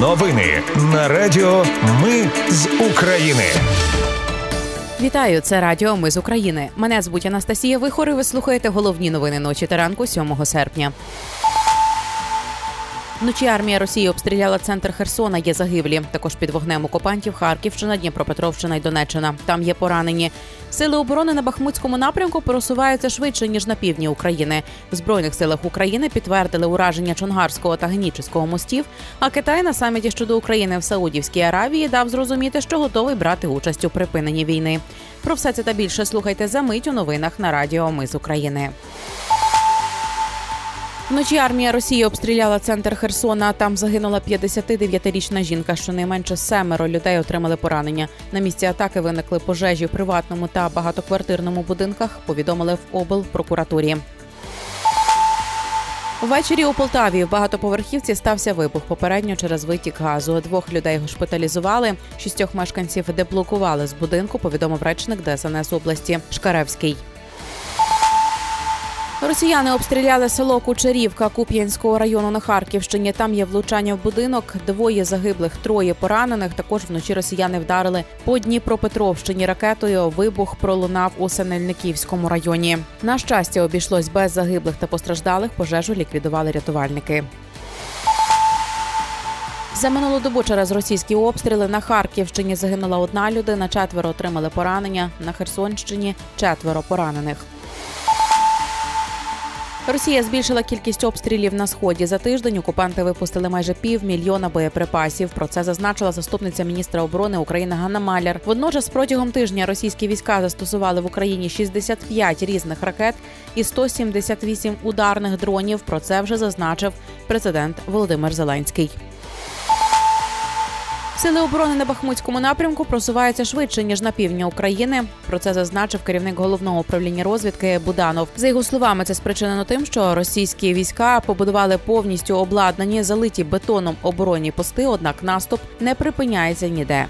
Новини на Радіо Ми з України. Вітаю, це Радіо Ми з України. Мене звуть Анастасія Вихор і Ви слухаєте головні новини ночі та ранку 7 серпня. Вночі армія Росії обстріляла центр Херсона. Є загиблі. Також під вогнем окупантів Харківщина, Дніпропетровщина і Донеччина. Там є поранені. Сили оборони на Бахмутському напрямку просуваються швидше ніж на півдні України. В збройних силах України підтвердили ураження Чонгарського та Генічеського мостів. А Китай на саміті щодо України в Саудівській Аравії дав зрозуміти, що готовий брати участь у припиненні війни. Про все це та більше слухайте за мить у новинах на Радіо Ми з України. Вночі армія Росії обстріляла центр Херсона. Там загинула 59-річна жінка. Щонайменше семеро людей отримали поранення. На місці атаки виникли пожежі в приватному та багатоквартирному будинках. Повідомили в облпрокуратурі. Ввечері у Полтаві в багатоповерхівці стався вибух. Попередньо через витік газу. Двох людей госпіталізували. Шістьох мешканців деблокували з будинку. Повідомив речник ДСНС області Шкаревський. Росіяни обстріляли село Кучерівка Куп'янського району на Харківщині. Там є влучання в будинок, двоє загиблих, троє поранених. Також вночі росіяни вдарили по Дніпропетровщині ракетою. Вибух пролунав у Синельниківському районі. На щастя, обійшлось без загиблих та постраждалих. Пожежу ліквідували рятувальники. За минулу добу через російські обстріли на Харківщині загинула одна людина, четверо отримали поранення. На Херсонщині четверо поранених. Росія збільшила кількість обстрілів на сході. За тиждень окупанти випустили майже півмільйона боєприпасів. Про це зазначила заступниця міністра оборони України Ганна Маляр. Водночас протягом тижня російські війська застосували в Україні 65 різних ракет і 178 ударних дронів. Про це вже зазначив президент Володимир Зеленський. Сили оборони на Бахмутському напрямку просуваються швидше ніж на півдні України. Про це зазначив керівник головного управління розвідки Буданов. За його словами, це спричинено тим, що російські війська побудували повністю обладнані залиті бетоном оборонні пости однак наступ не припиняється ніде.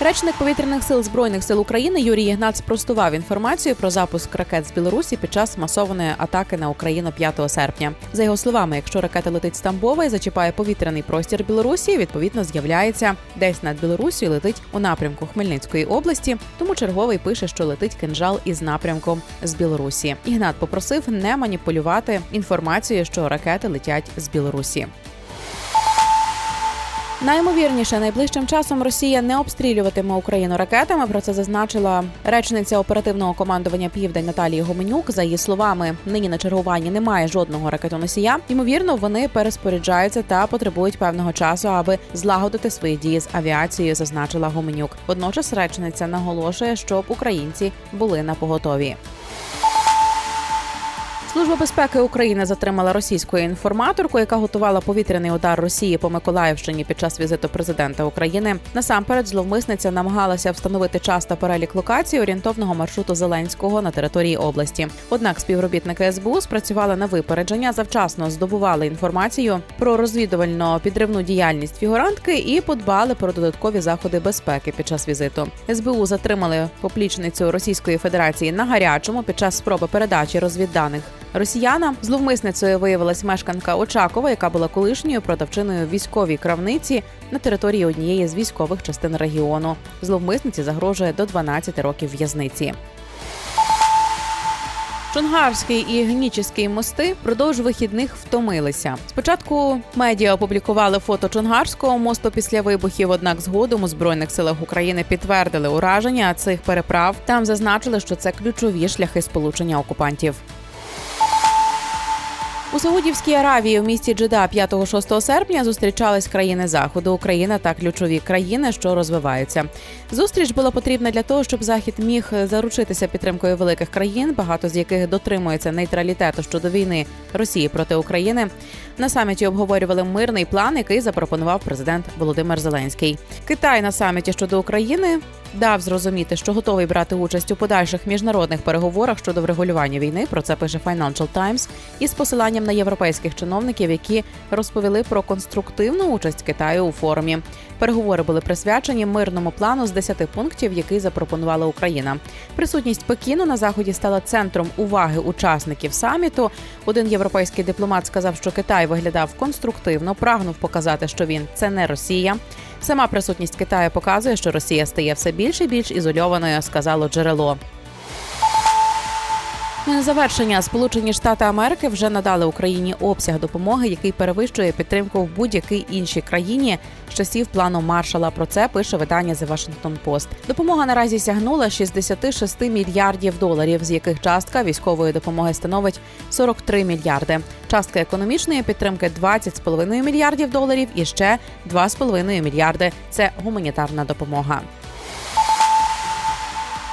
Речник повітряних сил збройних сил України Юрій Ігнат спростував інформацію про запуск ракет з Білорусі під час масованої атаки на Україну 5 серпня. За його словами, якщо ракета летить з Тамбова і зачіпає повітряний простір Білорусі, відповідно з'являється десь над Білорусі летить у напрямку Хмельницької області. Тому черговий пише, що летить кинжал із напрямком з Білорусі. Ігнат попросив не маніпулювати інформацією, що ракети летять з Білорусі. Наймовірніше, найближчим часом Росія не обстрілюватиме Україну ракетами. Про це зазначила речниця оперативного командування Південь Наталії Гоменюк. За її словами, нині на чергуванні немає жодного ракетоносія. Ймовірно, вони переспоряджаються та потребують певного часу, аби злагодити свої дії з авіацією. Зазначила Гоменюк. Водночас речниця наголошує, щоб українці були на поготові. Служба безпеки України затримала російську інформаторку, яка готувала повітряний удар Росії по Миколаївщині під час візиту президента України. Насамперед, зловмисниця намагалася встановити час та перелік локацій орієнтовного маршруту Зеленського на території області. Однак співробітники СБУ спрацювали на випередження, завчасно здобували інформацію про розвідувально підривну діяльність фігурантки і подбали про додаткові заходи безпеки під час візиту. СБУ затримали поплічницю Російської Федерації на гарячому під час спроби передачі розвідданих Росіянам зловмисницею виявилась мешканка Очакова, яка була колишньою продавчиною військовій кравниці на території однієї з військових частин регіону. Зловмисниці загрожує до 12 років в'язниці. Чонгарський і Генічеський мости впродовж вихідних втомилися. Спочатку медіа опублікували фото Чонгарського мосту після вибухів. Однак, згодом у збройних силах України підтвердили ураження цих переправ. Там зазначили, що це ключові шляхи сполучення окупантів. У Саудівській Аравії в місті Джида 5-6 серпня зустрічались країни заходу, Україна та ключові країни, що розвиваються. Зустріч була потрібна для того, щоб захід міг заручитися підтримкою великих країн, багато з яких дотримуються нейтралітету щодо війни Росії проти України. На саміті обговорювали мирний план, який запропонував президент Володимир Зеленський. Китай на саміті щодо України дав зрозуміти, що готовий брати участь у подальших міжнародних переговорах щодо врегулювання війни. Про це пише Financial Times із посиланням на європейських чиновників, які розповіли про конструктивну участь Китаю у форумі. Переговори були присвячені мирному плану з 10 пунктів, який запропонувала Україна. Присутність Пекіну на заході стала центром уваги учасників саміту. Один європейський дипломат сказав, що Китай виглядав конструктивно, прагнув показати, що він це не Росія. Сама присутність Китаю показує, що Росія стає все більш і більш ізольованою, сказало джерело. На завершення Сполучені Штати Америки вже надали Україні обсяг допомоги, який перевищує підтримку в будь-якій іншій країні з часів плану Маршала. Про це пише видання The Washington Post. Допомога наразі сягнула 66 мільярдів доларів, з яких частка військової допомоги становить 43 мільярди. Частка економічної підтримки 20,5 мільярдів доларів і ще 2,5 мільярди. Це гуманітарна допомога.